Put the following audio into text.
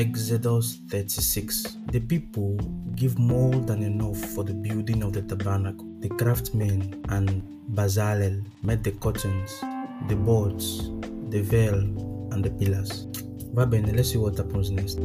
Exodus 36 The people give more than enough for the building of the tabernacle. The craftsmen and Bezalel made the curtains, the boards, the veil, and the pillars. Vabene, let's see what happens next.